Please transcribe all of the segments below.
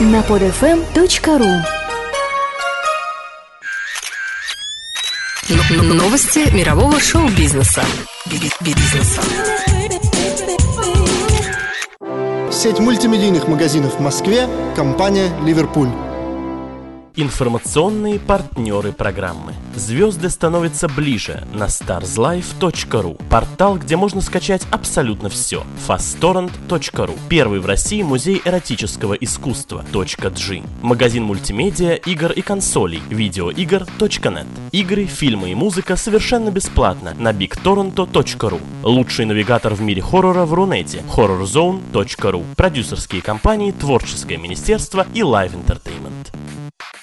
на podfm.ru Новости мирового шоу-бизнеса. Бизнеса. Сеть мультимедийных магазинов в Москве, компания «Ливерпуль». Информационные партнеры программы. Звезды становятся ближе на starslife.ru. Портал, где можно скачать абсолютно все. fasttorrent.ru. Первый в России музей эротического искусства. .g. Магазин мультимедиа, игр и консолей. Видеоигр.нет. Игры, фильмы и музыка совершенно бесплатно на bigtorrento.ru. Лучший навигатор в мире хоррора в Рунете. horrorzone.ru. Продюсерские компании, творческое министерство и Live Entertainment.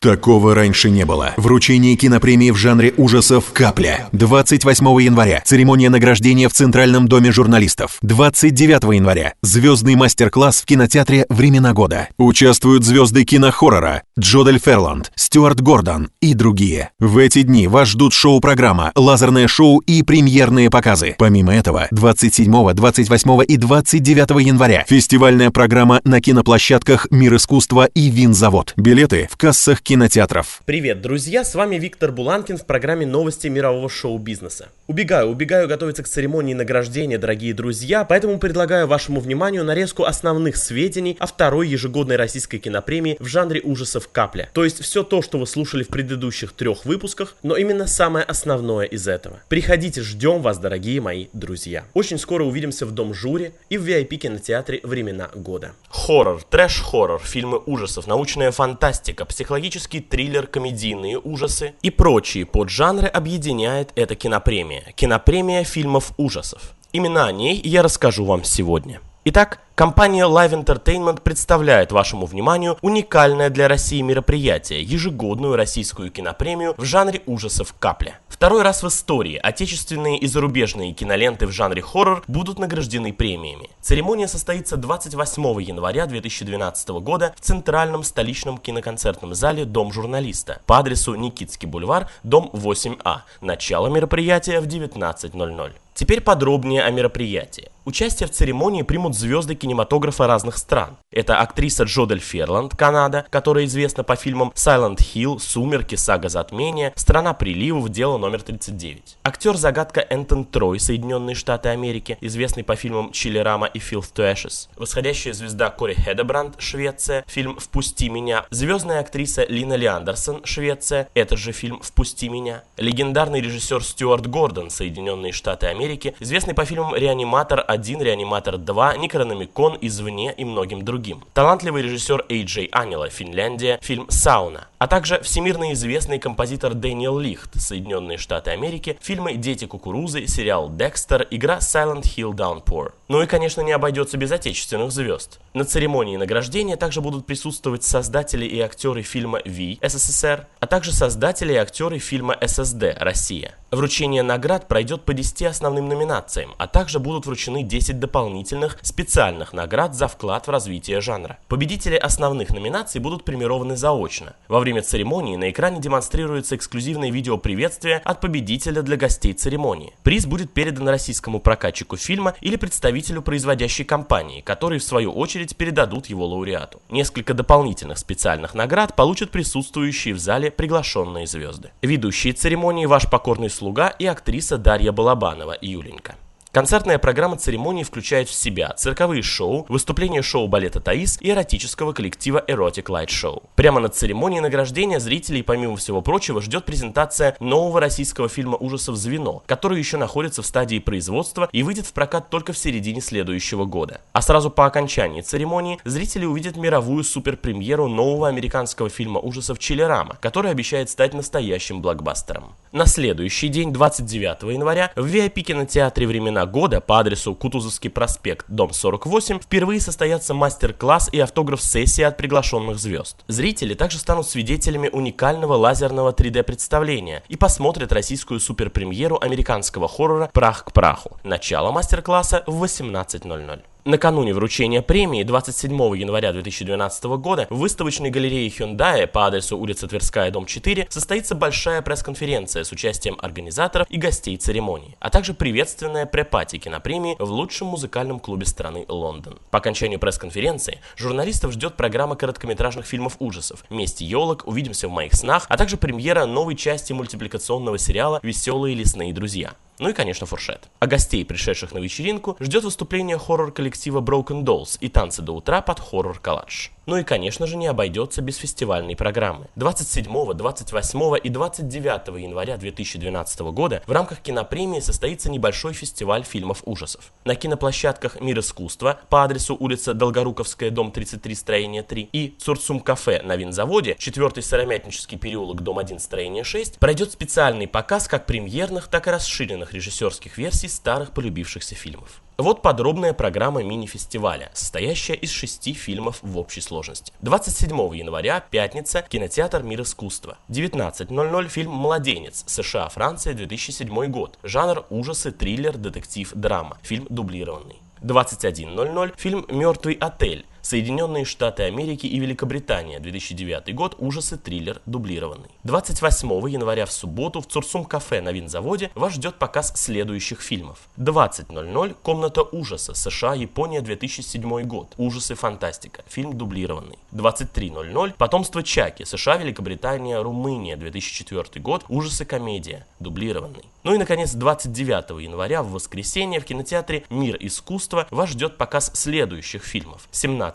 Такого раньше не было. Вручение кинопремии в жанре ужасов «Капля». 28 января. Церемония награждения в Центральном доме журналистов. 29 января. Звездный мастер-класс в кинотеатре «Времена года». Участвуют звезды кинохоррора Джодель Ферланд, Стюарт Гордон и другие. В эти дни вас ждут шоу-программа, лазерное шоу и премьерные показы. Помимо этого, 27, 28 и 29 января фестивальная программа на киноплощадках «Мир искусства» и «Винзавод». Билеты в кассах кинотеатров. Привет, друзья, с вами Виктор Буланкин в программе новости мирового шоу-бизнеса. Убегаю, убегаю готовиться к церемонии награждения, дорогие друзья, поэтому предлагаю вашему вниманию нарезку основных сведений о второй ежегодной российской кинопремии в жанре ужасов «Капля». То есть все то, что вы слушали в предыдущих трех выпусках, но именно самое основное из этого. Приходите, ждем вас, дорогие мои друзья. Очень скоро увидимся в Дом Жюри и в VIP-кинотеатре «Времена года». Хоррор, трэш-хоррор, фильмы ужасов, научная фантастика, психологический триллер, комедийные ужасы и прочие поджанры объединяет эта кинопремия. Кинопремия фильмов ужасов. Именно о ней я расскажу вам сегодня. Итак, компания Live Entertainment представляет вашему вниманию уникальное для России мероприятие – ежегодную российскую кинопремию в жанре ужасов «Капля». Второй раз в истории отечественные и зарубежные киноленты в жанре хоррор будут награждены премиями. Церемония состоится 28 января 2012 года в Центральном столичном киноконцертном зале «Дом журналиста» по адресу Никитский бульвар, дом 8А. Начало мероприятия в 19.00. Теперь подробнее о мероприятии. Участие в церемонии примут звезды кинематографа разных стран. Это актриса Джодель Ферланд, Канада, которая известна по фильмам Silent Hill, Сумерки, Сага Затмения, Страна приливов, Дело номер 39. Актер-загадка Энтон Трой, Соединенные Штаты Америки, известный по фильмам Чилерама и Filth to Ashes. Восходящая звезда Кори Хедебранд, Швеция, фильм «Впусти меня». Звездная актриса Лина Лиандерсон, Швеция, этот же фильм «Впусти меня». Легендарный режиссер Стюарт Гордон, Соединенные Штаты Америки, известный по фильмам «Реаниматор 1», «Реаниматор 2», «Некрономикон», «Извне» и многим другим. Талантливый режиссер Эй Джей Анила, Финляндия, фильм «Сауна». А также всемирно известный композитор Дэниел Лихт, Соединенные Штаты Америки, фильмы «Дети кукурузы», сериал «Декстер», игра Silent Hill Downpour. Ну и, конечно, не обойдется без отечественных звезд. На церемонии награждения также будут присутствовать создатели и актеры фильма «Ви» СССР, а также создатели и актеры фильма «ССД» Россия. Вручение наград пройдет по 10 основным номинациям, а также будут вручены 10 дополнительных специальных наград за вклад в развитие жанра. Победители основных номинаций будут премированы заочно. Во время церемонии на экране демонстрируется эксклюзивное видео приветствия от победителя для гостей церемонии. Приз будет передан российскому прокатчику фильма или представителю производящей компании, которые в свою очередь передадут его лауреату. Несколько дополнительных специальных наград получат присутствующие в зале приглашенные звезды. Ведущие церемонии ваш покорный слуга и актриса Дарья Балабанова, Юленька. Концертная программа церемонии включает в себя цирковые шоу, выступления шоу балета «Таис» и эротического коллектива Erotic Light Show. Прямо на церемонии награждения зрителей, помимо всего прочего, ждет презентация нового российского фильма ужасов «Звено», который еще находится в стадии производства и выйдет в прокат только в середине следующего года. А сразу по окончании церемонии зрители увидят мировую суперпремьеру нового американского фильма ужасов «Чилерама», который обещает стать настоящим блокбастером. На следующий день, 29 января, в VIP-кинотеатре «Времена года» по адресу Кутузовский проспект, дом 48, впервые состоятся мастер-класс и автограф-сессия от приглашенных звезд. Зрители также станут свидетелями уникального лазерного 3D-представления и посмотрят российскую суперпремьеру американского хоррора «Прах к праху». Начало мастер-класса в 18.00. Накануне вручения премии 27 января 2012 года в выставочной галерее Hyundai по адресу улица Тверская, дом 4 состоится большая пресс-конференция с участием организаторов и гостей церемонии, а также приветственная препати кинопремии в лучшем музыкальном клубе страны Лондон. По окончанию пресс-конференции журналистов ждет программа короткометражных фильмов ужасов «Месть елок», «Увидимся в моих снах», а также премьера новой части мультипликационного сериала «Веселые лесные друзья». Ну и, конечно, фуршет. А гостей, пришедших на вечеринку, ждет выступление хоррор-коллектива Broken Dolls и танцы до утра под хоррор-коллаж. Ну и, конечно же, не обойдется без фестивальной программы. 27, 28 и 29 января 2012 года в рамках кинопремии состоится небольшой фестиваль фильмов ужасов. На киноплощадках Мир искусства по адресу улица Долгоруковская, дом 33, строение 3 и Цурцум кафе на винзаводе, 4 Сыромятнический переулок, дом 1, строение 6, пройдет специальный показ как премьерных, так и расширенных режиссерских версий старых полюбившихся фильмов. Вот подробная программа мини-фестиваля, состоящая из шести фильмов в общей сложности. 27 января, пятница, кинотеатр «Мир искусства». 19.00 фильм «Младенец», США, Франция, 2007 год. Жанр ужасы, триллер, детектив, драма. Фильм дублированный. 21.00 фильм «Мертвый отель», Соединенные Штаты Америки и Великобритания, 2009 год, ужасы, триллер, дублированный. 28 января в субботу в Цурсум кафе на винзаводе вас ждет показ следующих фильмов. 20.00 Комната ужаса, США, Япония, 2007 год, ужасы, фантастика, фильм дублированный. 23.00 Потомство Чаки, США, Великобритания, Румыния, 2004 год, ужасы, комедия, дублированный. Ну и, наконец, 29 января в воскресенье в кинотеатре «Мир искусства» вас ждет показ следующих фильмов.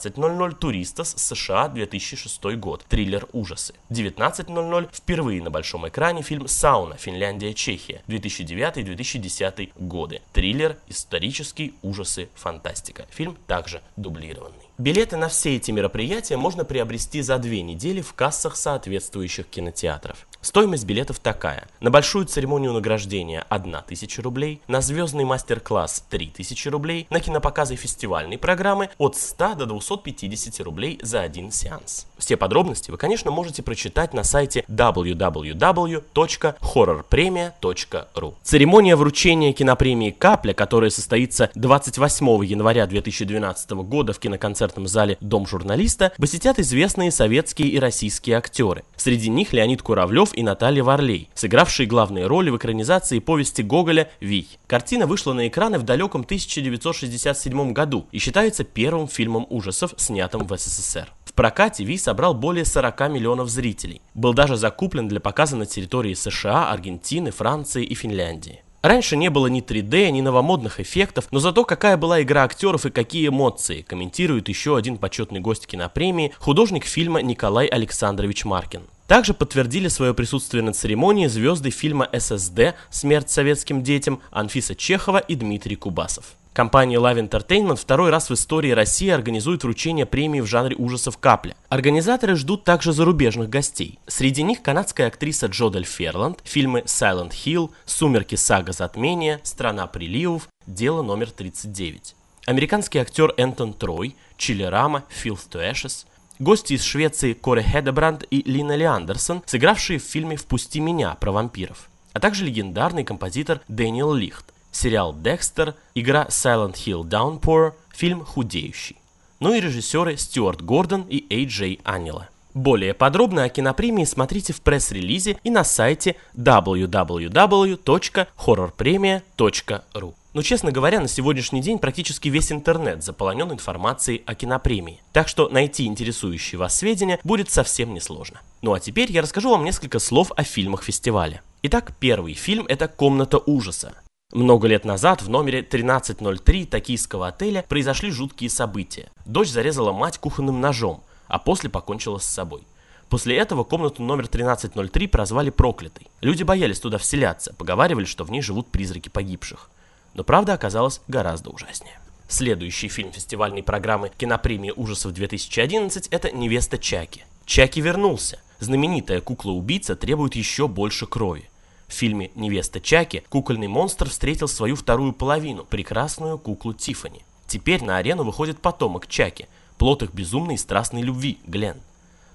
17.00 «Туристас», США, 2006 год, триллер ужасы. 19.00 впервые на большом экране фильм «Сауна», Финляндия, Чехия, 2009-2010 годы, триллер, исторический, ужасы, фантастика. Фильм также дублированный. Билеты на все эти мероприятия можно приобрести за две недели в кассах соответствующих кинотеатров. Стоимость билетов такая. На большую церемонию награждения 1000 рублей, на звездный мастер-класс 3000 рублей, на кинопоказы фестивальной программы от 100 до 250 рублей за один сеанс. Все подробности вы, конечно, можете прочитать на сайте www.horrorpremia.ru. Церемония вручения кинопремии «Капля», которая состоится 28 января 2012 года в киноконцертном зале «Дом журналиста», посетят известные советские и российские актеры. Среди них Леонид Куравлев и Наталья Варлей, сыгравшие главные роли в экранизации повести Гоголя «Вий». Картина вышла на экраны в далеком 1967 году и считается первым фильмом ужасов, снятым в СССР. В прокате «Вий» собрал более 40 миллионов зрителей. Был даже закуплен для показа на территории США, Аргентины, Франции и Финляндии. Раньше не было ни 3D, ни новомодных эффектов, но зато какая была игра актеров и какие эмоции, комментирует еще один почетный гость кинопремии, художник фильма Николай Александрович Маркин. Также подтвердили свое присутствие на церемонии звезды фильма «ССД. Смерть советским детям» Анфиса Чехова и Дмитрий Кубасов. Компания Live Entertainment второй раз в истории России организует вручение премии в жанре ужасов «Капля». Организаторы ждут также зарубежных гостей. Среди них канадская актриса Джодель Ферланд, фильмы Silent Hill, Сумерки сага затмения, Страна приливов, Дело номер 39. Американский актер Энтон Трой, Чилерама, Filth to Ashes – Гости из Швеции Коре Хедебранд и Лина Ли Андерсон, сыгравшие в фильме «Впусти меня» про вампиров, а также легендарный композитор Дэниел Лихт, сериал «Декстер», игра Silent Hill Downpour, фильм «Худеющий». Ну и режиссеры Стюарт Гордон и Эй Джей Анила. Более подробно о кинопремии смотрите в пресс-релизе и на сайте www.horrorpremia.ru. Но, честно говоря, на сегодняшний день практически весь интернет заполонен информацией о кинопремии. Так что найти интересующие вас сведения будет совсем несложно. Ну а теперь я расскажу вам несколько слов о фильмах фестиваля. Итак, первый фильм это «Комната ужаса». Много лет назад в номере 1303 токийского отеля произошли жуткие события. Дочь зарезала мать кухонным ножом, а после покончила с собой. После этого комнату номер 1303 прозвали проклятой. Люди боялись туда вселяться, поговаривали, что в ней живут призраки погибших но правда оказалась гораздо ужаснее. Следующий фильм фестивальной программы кинопремии ужасов 2011 – это «Невеста Чаки». Чаки вернулся. Знаменитая кукла-убийца требует еще больше крови. В фильме «Невеста Чаки» кукольный монстр встретил свою вторую половину, прекрасную куклу Тифани. Теперь на арену выходит потомок Чаки, плод их безумной и страстной любви, Глен.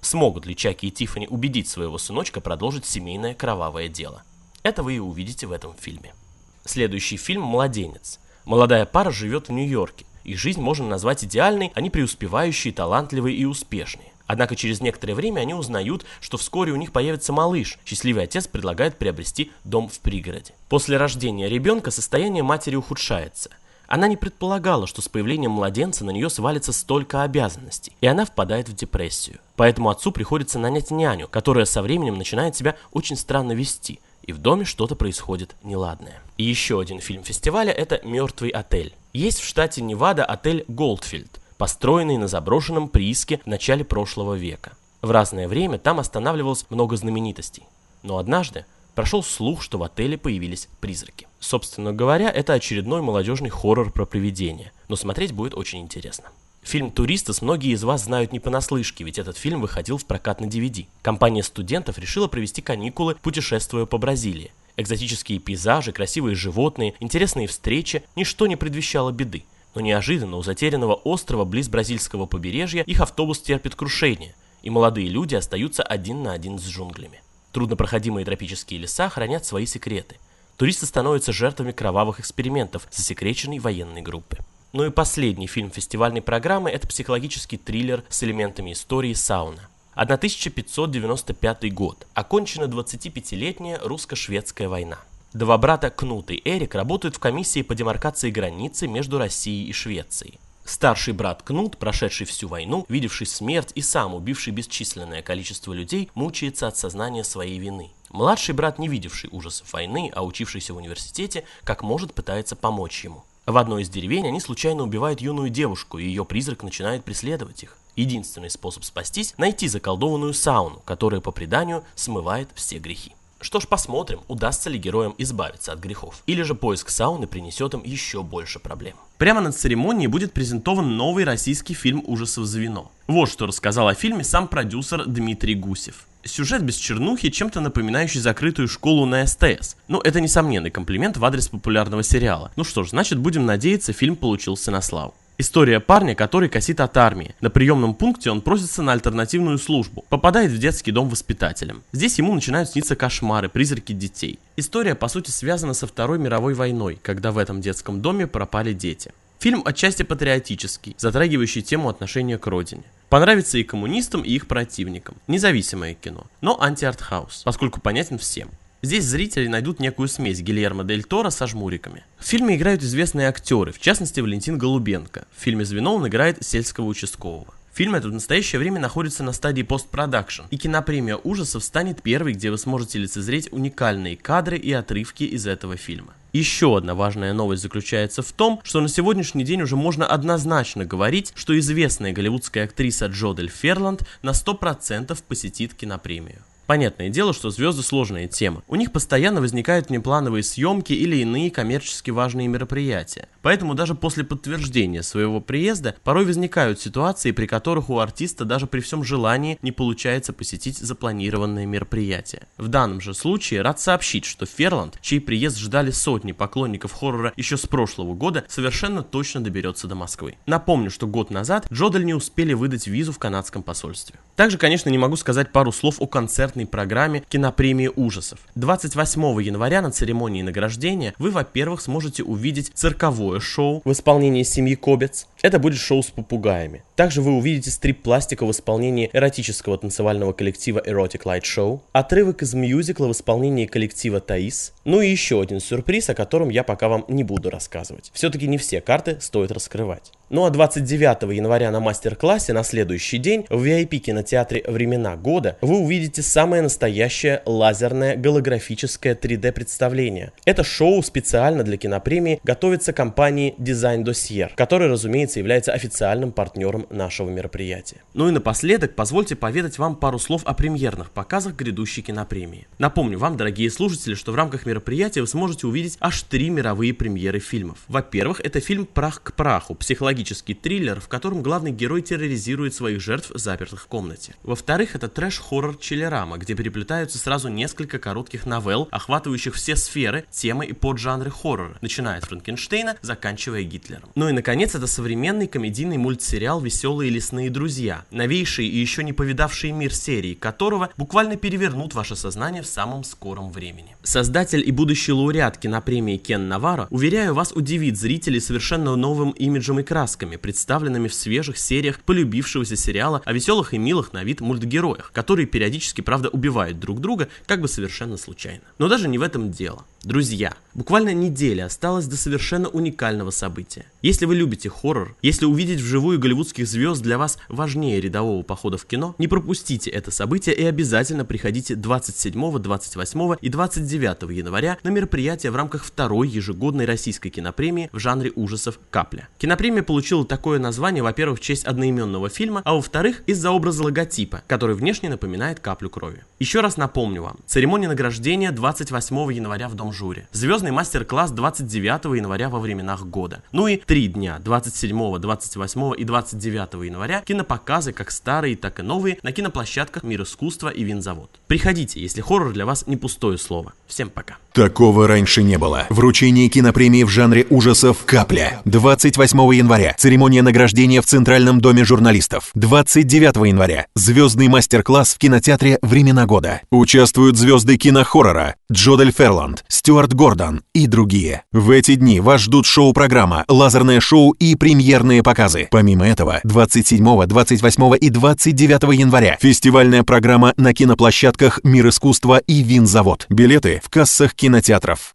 Смогут ли Чаки и Тифани убедить своего сыночка продолжить семейное кровавое дело? Это вы и увидите в этом фильме. Следующий фильм «Младенец». Молодая пара живет в Нью-Йорке. Их жизнь можно назвать идеальной, они преуспевающие, талантливые и успешные. Однако через некоторое время они узнают, что вскоре у них появится малыш. Счастливый отец предлагает приобрести дом в пригороде. После рождения ребенка состояние матери ухудшается. Она не предполагала, что с появлением младенца на нее свалится столько обязанностей, и она впадает в депрессию. Поэтому отцу приходится нанять няню, которая со временем начинает себя очень странно вести, и в доме что-то происходит неладное. И еще один фильм фестиваля – это «Мертвый отель». Есть в штате Невада отель «Голдфилд», построенный на заброшенном прииске в начале прошлого века. В разное время там останавливалось много знаменитостей. Но однажды прошел слух, что в отеле появились призраки. Собственно говоря, это очередной молодежный хоррор про привидения, но смотреть будет очень интересно. Фильм «Туристас» многие из вас знают не понаслышке, ведь этот фильм выходил в прокат на DVD. Компания студентов решила провести каникулы, путешествуя по Бразилии. Экзотические пейзажи, красивые животные, интересные встречи – ничто не предвещало беды. Но неожиданно у затерянного острова близ бразильского побережья их автобус терпит крушение, и молодые люди остаются один на один с джунглями. Труднопроходимые тропические леса хранят свои секреты. Туристы становятся жертвами кровавых экспериментов засекреченной военной группы. Ну и последний фильм фестивальной программы – это психологический триллер с элементами истории «Сауна». 1595 год. Окончена 25-летняя русско-шведская война. Два брата Кнут и Эрик работают в комиссии по демаркации границы между Россией и Швецией. Старший брат Кнут, прошедший всю войну, видевший смерть и сам убивший бесчисленное количество людей, мучается от сознания своей вины. Младший брат, не видевший ужасов войны, а учившийся в университете, как может пытается помочь ему. В одной из деревень они случайно убивают юную девушку, и ее призрак начинает преследовать их. Единственный способ спастись – найти заколдованную сауну, которая по преданию смывает все грехи. Что ж, посмотрим, удастся ли героям избавиться от грехов. Или же поиск сауны принесет им еще больше проблем. Прямо на церемонии будет презентован новый российский фильм ужасов «Звено». Вот что рассказал о фильме сам продюсер Дмитрий Гусев. Сюжет без чернухи, чем-то напоминающий закрытую школу на СТС. Но это несомненный комплимент в адрес популярного сериала. Ну что ж, значит будем надеяться, фильм получился на славу. История парня, который косит от армии. На приемном пункте он просится на альтернативную службу. Попадает в детский дом воспитателем. Здесь ему начинают сниться кошмары, призраки детей. История, по сути, связана со Второй мировой войной, когда в этом детском доме пропали дети. Фильм отчасти патриотический, затрагивающий тему отношения к родине. Понравится и коммунистам, и их противникам. Независимое кино, но анти-артхаус, поскольку понятен всем. Здесь зрители найдут некую смесь Гильермо Дель Торо со жмуриками. В фильме играют известные актеры, в частности Валентин Голубенко. В фильме «Звено» он играет сельского участкового. Фильм этот в настоящее время находится на стадии постпродакшн, и кинопремия ужасов станет первой, где вы сможете лицезреть уникальные кадры и отрывки из этого фильма. Еще одна важная новость заключается в том, что на сегодняшний день уже можно однозначно говорить, что известная голливудская актриса Джодель Ферланд на 100% посетит кинопремию. Понятное дело, что звезды сложная тема. У них постоянно возникают внеплановые съемки или иные коммерчески важные мероприятия. Поэтому даже после подтверждения своего приезда порой возникают ситуации, при которых у артиста даже при всем желании не получается посетить запланированное мероприятие. В данном же случае рад сообщить, что Ферланд, чей приезд ждали сотни поклонников хоррора еще с прошлого года, совершенно точно доберется до Москвы. Напомню, что год назад Джодель не успели выдать визу в канадском посольстве. Также, конечно, не могу сказать пару слов о концертной программе кинопремии ужасов. 28 января на церемонии награждения вы, во-первых, сможете увидеть цирковое шоу в исполнении семьи Кобец. Это будет шоу с попугаями. Также вы увидите стрип-пластика в исполнении эротического танцевального коллектива Erotic Light Show, отрывок из мюзикла в исполнении коллектива Таис, ну и еще один сюрприз, о котором я пока вам не буду рассказывать. Все-таки не все карты стоит раскрывать. Ну а 29 января на мастер-классе на следующий день в VIP кинотеатре «Времена года» вы увидите самое настоящее лазерное голографическое 3D представление. Это шоу специально для кинопремии готовится компанией Design Dossier, которая, разумеется, является официальным партнером нашего мероприятия. Ну и напоследок позвольте поведать вам пару слов о премьерных показах грядущей кинопремии. Напомню вам, дорогие слушатели, что в рамках мероприятия вы сможете увидеть аж три мировые премьеры фильмов. Во-первых, это фильм «Прах к праху», психологический триллер, в котором главный герой терроризирует своих жертв, запертых в комнате. Во-вторых, это трэш-хоррор Челерама, где переплетаются сразу несколько коротких новелл, охватывающих все сферы, темы и поджанры хоррора, начиная от Франкенштейна, заканчивая Гитлером. Ну и наконец, это современный комедийный мультсериал «Веселые лесные друзья», новейшие и еще не повидавшие мир серии которого буквально перевернут ваше сознание в самом скором времени. Создатель и будущий лауреат кинопремии Кен Наваро, уверяю вас, удивит зрителей совершенно новым имиджем и красками, представленными в свежих сериях полюбившегося сериала о веселых и милых на вид мультгероях, которые периодически, правда, убивают друг друга, как бы совершенно случайно. Но даже не в этом дело. Друзья, буквально неделя осталась до совершенно уникального события. Если вы любите хоррор, если увидеть вживую голливудских звезд для вас важнее рядового похода в кино, не пропустите это событие и обязательно приходите 27, 28 и 29 января на мероприятие в рамках второй ежегодной российской кинопремии в жанре ужасов «Капля». Кинопремия получила такое название, во-первых, в честь одноименного фильма, а во-вторых, из-за образа логотипа, который внешне напоминает каплю крови. Еще раз напомню вам, церемония награждения 28 января в Дом Журе. Звездный мастер-класс 29 января во временах года. Ну и три дня 27, 28 и 29 января кинопоказы как старые, так и новые на киноплощадках Мир искусства и Винзавод. Приходите, если хоррор для вас не пустое слово. Всем пока. Такого раньше не было. Вручение кинопремии в жанре ужасов «Капля». 28 января. Церемония награждения в Центральном доме журналистов. 29 января. Звездный мастер-класс в кинотеатре «Времена года». Участвуют звезды кинохоррора Джодель Ферланд, Стюарт Гордон и другие. В эти дни вас ждут шоу-программа, лазерное шоу и премьерные показы. Помимо этого, 27, 28 и 29 января фестивальная программа на киноплощадках «Мир искусства» и «Винзавод». Билеты в кассах кинотеатров.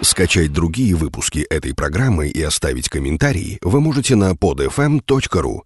Скачать другие выпуски этой программы и оставить комментарии вы можете на podfm.ru.